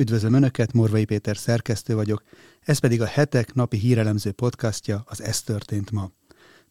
Üdvözlöm Önöket, Morvai Péter szerkesztő vagyok, ez pedig a hetek napi hírelemző podcastja, az Ez történt ma.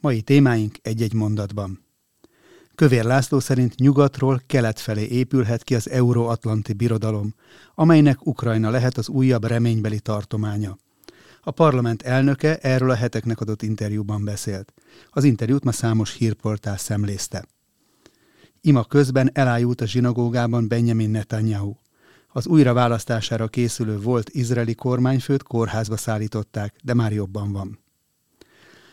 Mai témáink egy-egy mondatban. Kövér László szerint nyugatról kelet felé épülhet ki az Euróatlanti Birodalom, amelynek Ukrajna lehet az újabb reménybeli tartománya. A parlament elnöke erről a heteknek adott interjúban beszélt. Az interjút ma számos hírportál szemlézte. Ima közben elájult a zsinagógában Benjamin Netanyahu. Az újraválasztására készülő volt izraeli kormányfőt kórházba szállították, de már jobban van.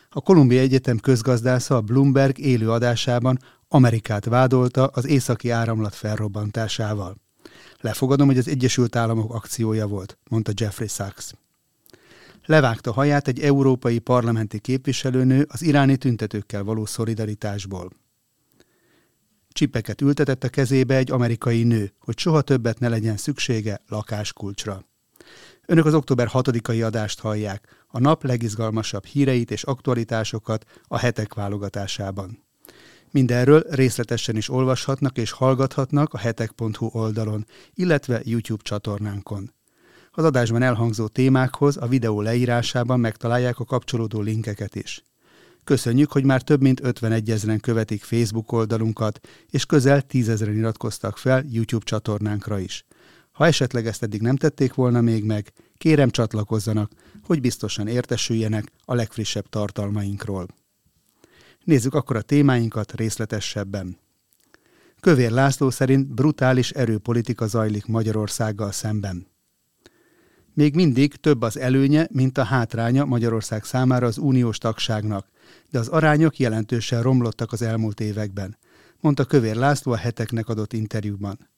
A Kolumbia Egyetem közgazdásza a Bloomberg élő adásában Amerikát vádolta az északi áramlat felrobbantásával. Lefogadom, hogy az Egyesült Államok akciója volt, mondta Jeffrey Sachs. Levágta haját egy európai parlamenti képviselőnő az iráni tüntetőkkel való szolidaritásból. Csipeket ültetett a kezébe egy amerikai nő, hogy soha többet ne legyen szüksége lakáskulcsra. Önök az október 6-ai adást hallják, a nap legizgalmasabb híreit és aktualitásokat a hetek válogatásában. Mindenről részletesen is olvashatnak és hallgathatnak a hetek.hu oldalon, illetve YouTube csatornánkon. Az adásban elhangzó témákhoz a videó leírásában megtalálják a kapcsolódó linkeket is. Köszönjük, hogy már több mint 51 ezeren követik Facebook oldalunkat, és közel 10 ezeren iratkoztak fel YouTube csatornánkra is. Ha esetleg ezt eddig nem tették volna még meg, kérem csatlakozzanak, hogy biztosan értesüljenek a legfrissebb tartalmainkról. Nézzük akkor a témáinkat részletesebben. Kövér László szerint brutális erőpolitika zajlik Magyarországgal szemben. Még mindig több az előnye, mint a hátránya Magyarország számára az uniós tagságnak, de az arányok jelentősen romlottak az elmúlt években, mondta Kövér László a heteknek adott interjúban.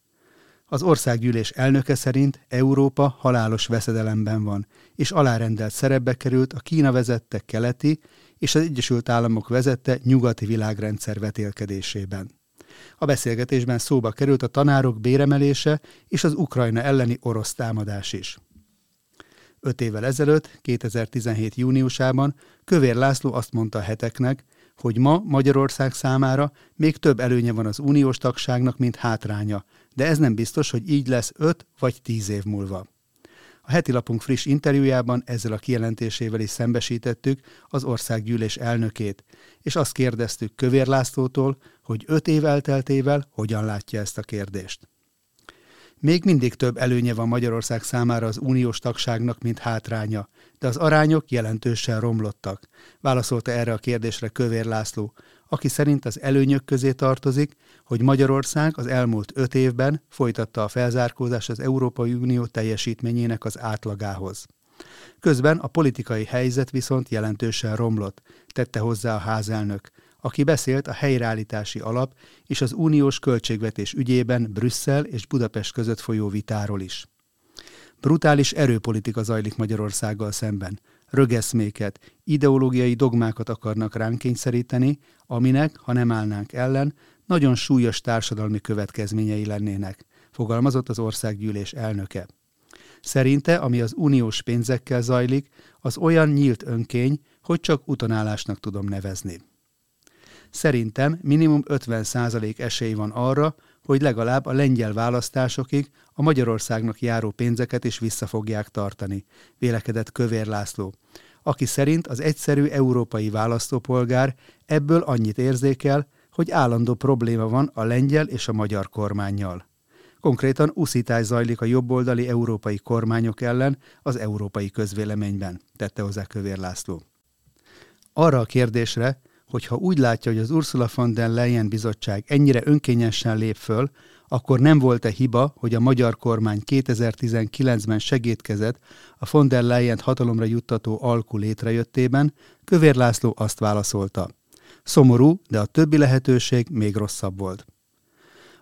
Az országgyűlés elnöke szerint Európa halálos veszedelemben van, és alárendelt szerepbe került a Kína vezette keleti és az Egyesült Államok vezette nyugati világrendszer vetélkedésében. A beszélgetésben szóba került a tanárok béremelése és az Ukrajna elleni orosz támadás is. Öt évvel ezelőtt, 2017. júniusában Kövér László azt mondta a heteknek, hogy ma Magyarország számára még több előnye van az uniós tagságnak, mint hátránya, de ez nem biztos, hogy így lesz 5 vagy 10 év múlva. A heti lapunk friss interjújában ezzel a kijelentésével is szembesítettük az országgyűlés elnökét, és azt kérdeztük Kövér Lászlótól, hogy öt év elteltével hogyan látja ezt a kérdést. Még mindig több előnye van Magyarország számára az uniós tagságnak, mint hátránya, de az arányok jelentősen romlottak, válaszolta erre a kérdésre Kövér László, aki szerint az előnyök közé tartozik, hogy Magyarország az elmúlt öt évben folytatta a felzárkózás az Európai Unió teljesítményének az átlagához. Közben a politikai helyzet viszont jelentősen romlott, tette hozzá a házelnök, aki beszélt a helyreállítási alap és az uniós költségvetés ügyében Brüsszel és Budapest között folyó vitáról is. Brutális erőpolitika zajlik Magyarországgal szemben. Rögeszméket, ideológiai dogmákat akarnak ránk kényszeríteni, aminek, ha nem állnánk ellen, nagyon súlyos társadalmi következményei lennének, fogalmazott az országgyűlés elnöke. Szerinte, ami az uniós pénzekkel zajlik, az olyan nyílt önkény, hogy csak utonállásnak tudom nevezni. Szerintem minimum 50% esély van arra, hogy legalább a lengyel választásokig a Magyarországnak járó pénzeket is vissza fogják tartani, vélekedett Kövér László, aki szerint az egyszerű európai választópolgár ebből annyit érzékel, hogy állandó probléma van a lengyel és a magyar kormányjal. Konkrétan uszítás zajlik a jobboldali európai kormányok ellen az európai közvéleményben, tette hozzá Kövér László. Arra a kérdésre, hogy ha úgy látja, hogy az Ursula von der Leyen bizottság ennyire önkényesen lép föl, akkor nem volt-e hiba, hogy a magyar kormány 2019-ben segítkezett a von der Leyen hatalomra juttató alkú létrejöttében, Kövér László azt válaszolta. Szomorú, de a többi lehetőség még rosszabb volt.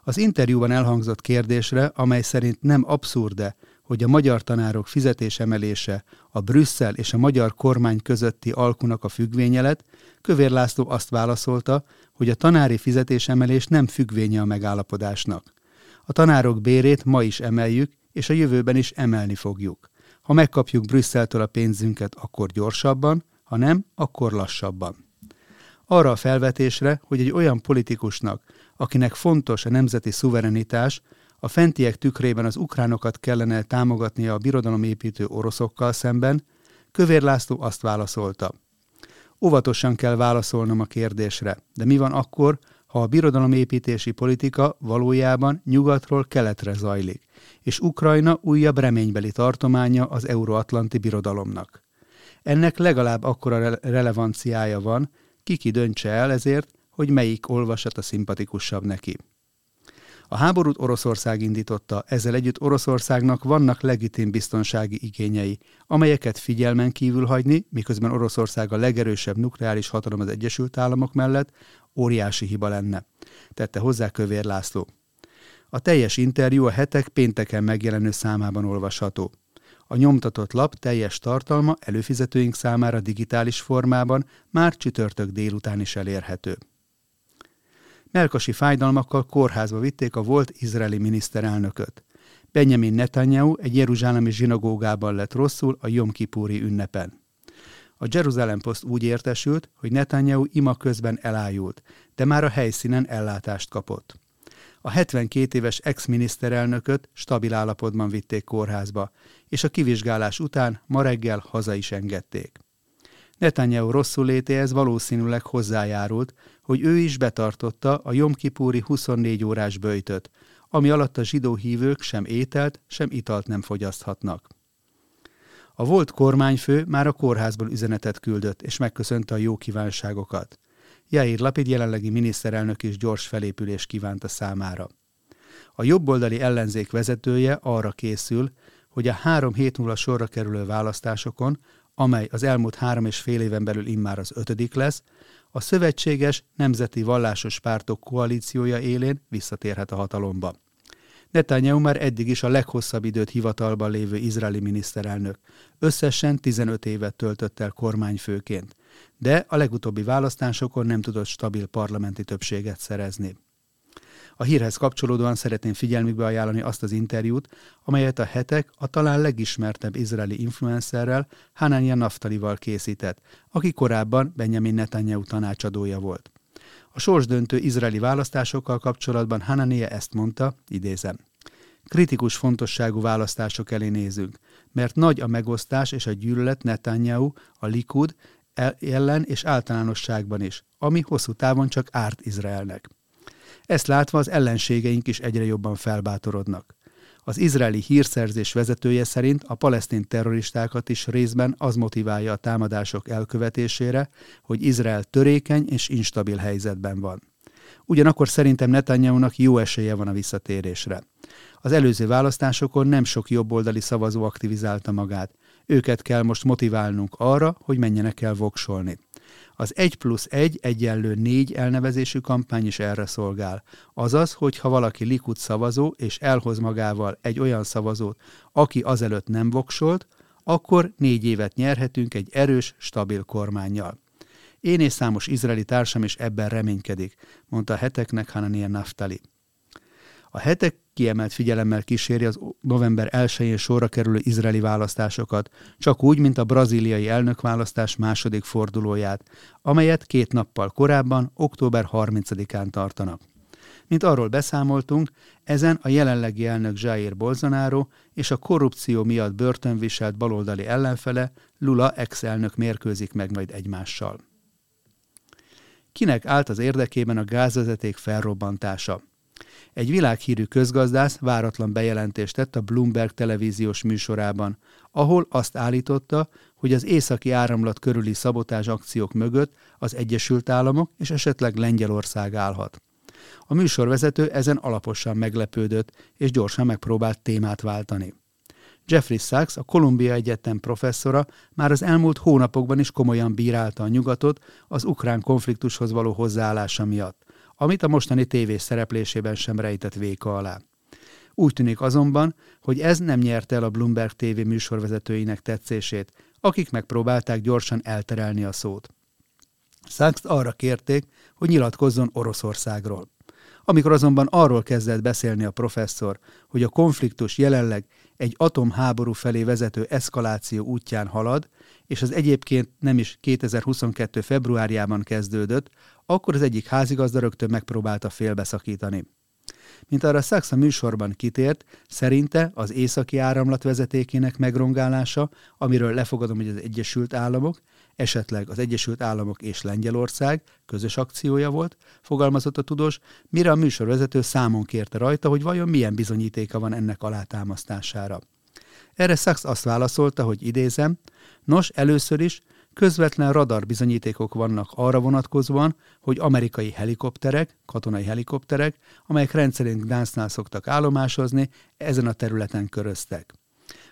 Az interjúban elhangzott kérdésre, amely szerint nem abszurde, hogy a magyar tanárok fizetésemelése a Brüsszel és a magyar kormány közötti alkunak a függvénye lett, Kövér László azt válaszolta, hogy a tanári fizetésemelés nem függvénye a megállapodásnak. A tanárok bérét ma is emeljük, és a jövőben is emelni fogjuk. Ha megkapjuk Brüsszeltől a pénzünket, akkor gyorsabban, ha nem, akkor lassabban. Arra a felvetésre, hogy egy olyan politikusnak, akinek fontos a nemzeti szuverenitás, A fentiek tükrében az ukránokat kellene támogatnia a birodalomépítő oroszokkal szemben, Kövér László azt válaszolta. Óvatosan kell válaszolnom a kérdésre, de mi van akkor, ha a birodalomépítési politika valójában nyugatról keletre zajlik, és Ukrajna újabb reménybeli tartománya az euróatlanti birodalomnak. Ennek legalább akkora re- relevanciája van, kiki döntse el ezért, hogy melyik olvasat a szimpatikusabb neki. A háborút Oroszország indította, ezzel együtt Oroszországnak vannak legitim biztonsági igényei, amelyeket figyelmen kívül hagyni, miközben Oroszország a legerősebb nukleáris hatalom az Egyesült Államok mellett, óriási hiba lenne, tette hozzá Kövér László. A teljes interjú a hetek pénteken megjelenő számában olvasható. A nyomtatott lap teljes tartalma előfizetőink számára digitális formában már csütörtök délután is elérhető. Melkasi fájdalmakkal kórházba vitték a volt izraeli miniszterelnököt. Benjamin Netanyahu egy jeruzsálemi zsinagógában lett rosszul a Jom Kipúri ünnepen. A Jerusalem Post úgy értesült, hogy Netanyahu ima közben elájult, de már a helyszínen ellátást kapott. A 72 éves ex-miniszterelnököt stabil állapotban vitték kórházba, és a kivizsgálás után ma reggel haza is engedték. Netanyahu rosszul létéhez valószínűleg hozzájárult, hogy ő is betartotta a Jomkipúri 24 órás böjtöt, ami alatt a zsidó hívők sem ételt, sem italt nem fogyaszthatnak. A volt kormányfő már a kórházból üzenetet küldött, és megköszönte a jó kívánságokat. Jair Lapid jelenlegi miniszterelnök is gyors felépülés kívánta számára. A jobboldali ellenzék vezetője arra készül, hogy a három hét múlva sorra kerülő választásokon, amely az elmúlt három és fél éven belül immár az ötödik lesz, a szövetséges nemzeti vallásos pártok koalíciója élén visszatérhet a hatalomba. Netanyahu már eddig is a leghosszabb időt hivatalban lévő izraeli miniszterelnök. Összesen 15 évet töltött el kormányfőként, de a legutóbbi választásokon nem tudott stabil parlamenti többséget szerezni. A hírhez kapcsolódóan szeretném figyelmükbe ajánlani azt az interjút, amelyet a hetek a talán legismertebb izraeli influencerrel, Hanania Naftalival készített, aki korábban Benjamin Netanyahu tanácsadója volt. A sorsdöntő izraeli választásokkal kapcsolatban Hanania ezt mondta, idézem. Kritikus fontosságú választások elé nézünk, mert nagy a megosztás és a gyűlölet Netanyahu, a Likud ellen és általánosságban is, ami hosszú távon csak árt Izraelnek. Ezt látva az ellenségeink is egyre jobban felbátorodnak. Az izraeli hírszerzés vezetője szerint a palesztin terroristákat is részben az motiválja a támadások elkövetésére, hogy Izrael törékeny és instabil helyzetben van. Ugyanakkor szerintem Netanyahu-nak jó esélye van a visszatérésre. Az előző választásokon nem sok jobboldali szavazó aktivizálta magát. Őket kell most motiválnunk arra, hogy menjenek el voksolni. Az 1 plusz 1 egyenlő 4 elnevezésű kampány is erre szolgál. Azaz, hogy ha valaki Likud szavazó és elhoz magával egy olyan szavazót, aki azelőtt nem voksolt, akkor négy évet nyerhetünk egy erős, stabil kormányjal. Én és számos izraeli társam is ebben reménykedik, mondta heteknek Hanania Naftali. A hetek kiemelt figyelemmel kíséri az november 1-én sorra kerülő izraeli választásokat, csak úgy, mint a brazíliai elnökválasztás második fordulóját, amelyet két nappal korábban, október 30-án tartanak. Mint arról beszámoltunk, ezen a jelenlegi elnök Jair Bolsonaro és a korrupció miatt börtönviselt baloldali ellenfele Lula ex-elnök mérkőzik meg majd egymással. Kinek állt az érdekében a gázvezeték felrobbantása? Egy világhírű közgazdász váratlan bejelentést tett a Bloomberg televíziós műsorában, ahol azt állította, hogy az északi áramlat körüli szabotás akciók mögött az Egyesült Államok és esetleg Lengyelország állhat. A műsorvezető ezen alaposan meglepődött, és gyorsan megpróbált témát váltani. Jeffrey Sachs, a Columbia Egyetem professzora már az elmúlt hónapokban is komolyan bírálta a nyugatot az ukrán konfliktushoz való hozzáállása miatt amit a mostani tévés szereplésében sem rejtett véka alá. Úgy tűnik azonban, hogy ez nem nyerte el a Bloomberg TV műsorvezetőinek tetszését, akik megpróbálták gyorsan elterelni a szót. sachs arra kérték, hogy nyilatkozzon Oroszországról. Amikor azonban arról kezdett beszélni a professzor, hogy a konfliktus jelenleg egy atomháború felé vezető eszkaláció útján halad, és az egyébként nem is 2022. februárjában kezdődött, akkor az egyik házigazda rögtön megpróbálta félbeszakítani. Mint arra Sachs a műsorban kitért, szerinte az északi áramlat vezetékének megrongálása, amiről lefogadom, hogy az Egyesült Államok, esetleg az Egyesült Államok és Lengyelország közös akciója volt, fogalmazott a tudós, mire a műsorvezető számon kérte rajta, hogy vajon milyen bizonyítéka van ennek alátámasztására. Erre Sachs azt válaszolta, hogy idézem, nos, először is közvetlen radar bizonyítékok vannak arra vonatkozóan, hogy amerikai helikopterek, katonai helikopterek, amelyek rendszerint Gdansznál szoktak állomásozni, ezen a területen köröztek.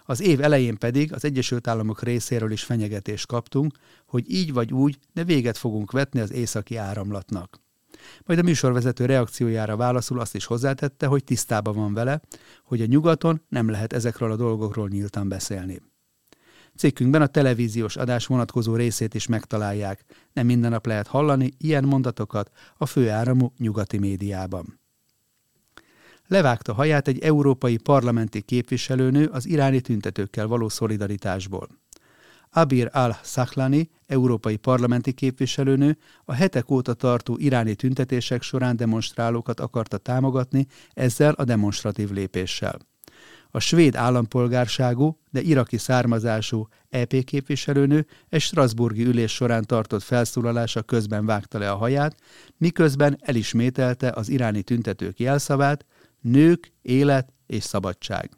Az év elején pedig az Egyesült Államok részéről is fenyegetést kaptunk, hogy így vagy úgy, de véget fogunk vetni az északi áramlatnak. Majd a műsorvezető reakciójára válaszul azt is hozzátette, hogy tisztában van vele, hogy a nyugaton nem lehet ezekről a dolgokról nyíltan beszélni. Cikkünkben a televíziós adás vonatkozó részét is megtalálják. Nem minden nap lehet hallani ilyen mondatokat a főáramú nyugati médiában. Levágta haját egy európai parlamenti képviselőnő az iráni tüntetőkkel való szolidaritásból. Abir al-Saklani, európai parlamenti képviselőnő, a hetek óta tartó iráni tüntetések során demonstrálókat akarta támogatni ezzel a demonstratív lépéssel. A svéd állampolgárságú, de iraki származású EP képviselőnő egy Strasburgi ülés során tartott felszólalása közben vágta le a haját, miközben elismételte az iráni tüntetők jelszavát, nők, élet és szabadság.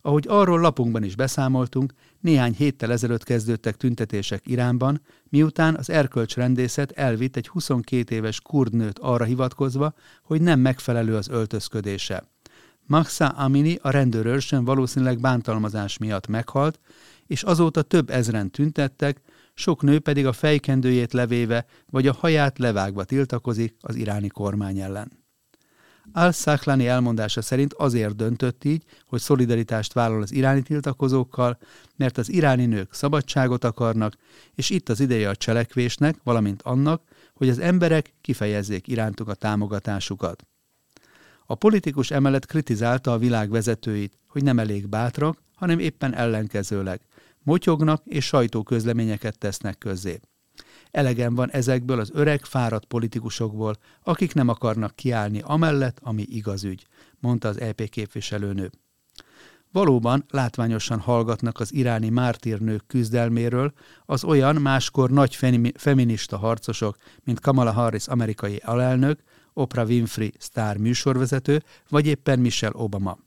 Ahogy arról lapunkban is beszámoltunk, néhány héttel ezelőtt kezdődtek tüntetések Iránban, miután az erkölcsrendészet elvitt egy 22 éves kurd nőt arra hivatkozva, hogy nem megfelelő az öltözködése. Maxa Amini a rendőrőrsön valószínűleg bántalmazás miatt meghalt, és azóta több ezren tüntettek, sok nő pedig a fejkendőjét levéve vagy a haját levágva tiltakozik az iráni kormány ellen. Al-Saklani elmondása szerint azért döntött így, hogy szolidaritást vállal az iráni tiltakozókkal, mert az iráni nők szabadságot akarnak, és itt az ideje a cselekvésnek, valamint annak, hogy az emberek kifejezzék irántuk a támogatásukat. A politikus emellett kritizálta a világ vezetőit, hogy nem elég bátrak, hanem éppen ellenkezőleg. Motyognak és sajtóközleményeket tesznek közzé. Elegen van ezekből az öreg, fáradt politikusokból, akik nem akarnak kiállni amellett, ami igaz ügy, mondta az EP képviselőnő. Valóban látványosan hallgatnak az iráni mártírnők küzdelméről az olyan máskor nagy feminista harcosok, mint Kamala Harris amerikai alelnök, Oprah Winfrey sztár műsorvezető, vagy éppen Michelle Obama.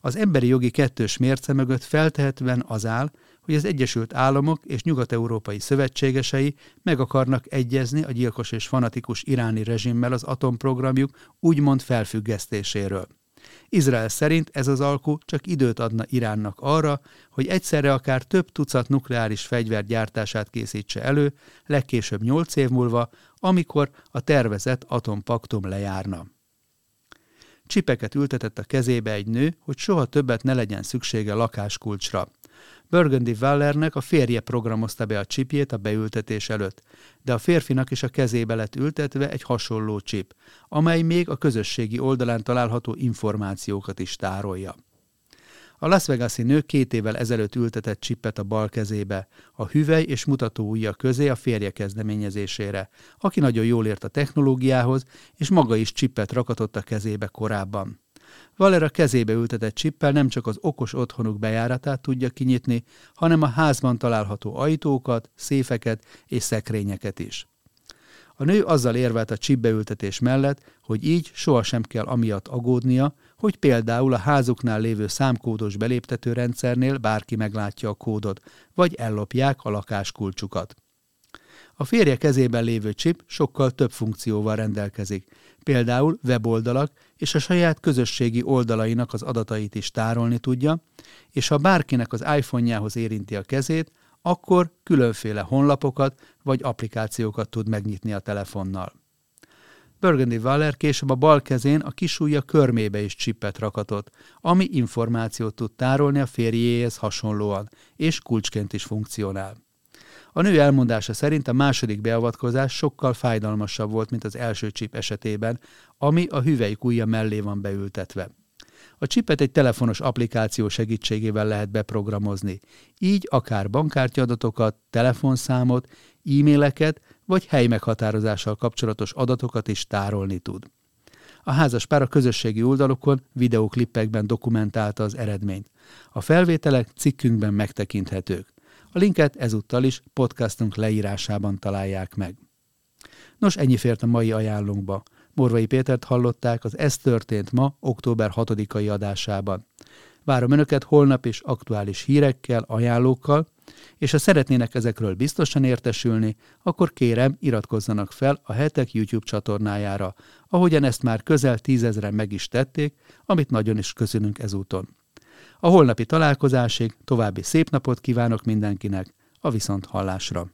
Az emberi jogi kettős mérce mögött feltehetően az áll, hogy az Egyesült Államok és nyugat-európai szövetségesei meg akarnak egyezni a gyilkos és fanatikus iráni rezsimmel az atomprogramjuk úgymond felfüggesztéséről. Izrael szerint ez az alkú csak időt adna Iránnak arra, hogy egyszerre akár több tucat nukleáris fegyver gyártását készítse elő, legkésőbb nyolc év múlva, amikor a tervezett atompaktum lejárna. Csipeket ültetett a kezébe egy nő, hogy soha többet ne legyen szüksége lakáskulcsra. Burgundy Wallernek a férje programozta be a csipjét a beültetés előtt, de a férfinak is a kezébe lett ültetve egy hasonló csip, amely még a közösségi oldalán található információkat is tárolja. A Las Vegas-i nő két évvel ezelőtt ültetett csippet a bal kezébe, a hüvely és mutató ujja közé a férje kezdeményezésére, aki nagyon jól ért a technológiához, és maga is csippet rakatott a kezébe korábban. Valera kezébe ültetett csippel nem csak az okos otthonuk bejáratát tudja kinyitni, hanem a házban található ajtókat, széfeket és szekrényeket is. A nő azzal érvelt a csipbeültetés mellett, hogy így sohasem kell amiatt agódnia, hogy például a házuknál lévő számkódos beléptető rendszernél bárki meglátja a kódot, vagy ellopják a lakáskulcsukat. A férje kezében lévő chip sokkal több funkcióval rendelkezik, például weboldalak és a saját közösségi oldalainak az adatait is tárolni tudja, és ha bárkinek az iPhone-jához érinti a kezét, akkor különféle honlapokat vagy applikációkat tud megnyitni a telefonnal. Burgundy Waller később a bal kezén a kisújja körmébe is csippet rakatott, ami információt tud tárolni a férjéhez hasonlóan, és kulcsként is funkcionál. A nő elmondása szerint a második beavatkozás sokkal fájdalmasabb volt, mint az első csip esetében, ami a hüvelykújja mellé van beültetve. A csipet egy telefonos applikáció segítségével lehet beprogramozni, így akár bankkártyadatokat, telefonszámot, e-maileket vagy helymeghatározással kapcsolatos adatokat is tárolni tud. A házas pár a közösségi oldalukon videóklippekben dokumentálta az eredményt. A felvételek cikkünkben megtekinthetők. A linket ezúttal is podcastunk leírásában találják meg. Nos, ennyi fért a mai ajánlónkba. Morvai Pétert hallották az Ez történt ma, október 6-ai adásában. Várom Önöket holnap is aktuális hírekkel, ajánlókkal, és ha szeretnének ezekről biztosan értesülni, akkor kérem, iratkozzanak fel a Hetek YouTube csatornájára, ahogyan ezt már közel tízezren meg is tették, amit nagyon is köszönünk ezúton. A holnapi találkozásig további szép napot kívánok mindenkinek, a viszont hallásra!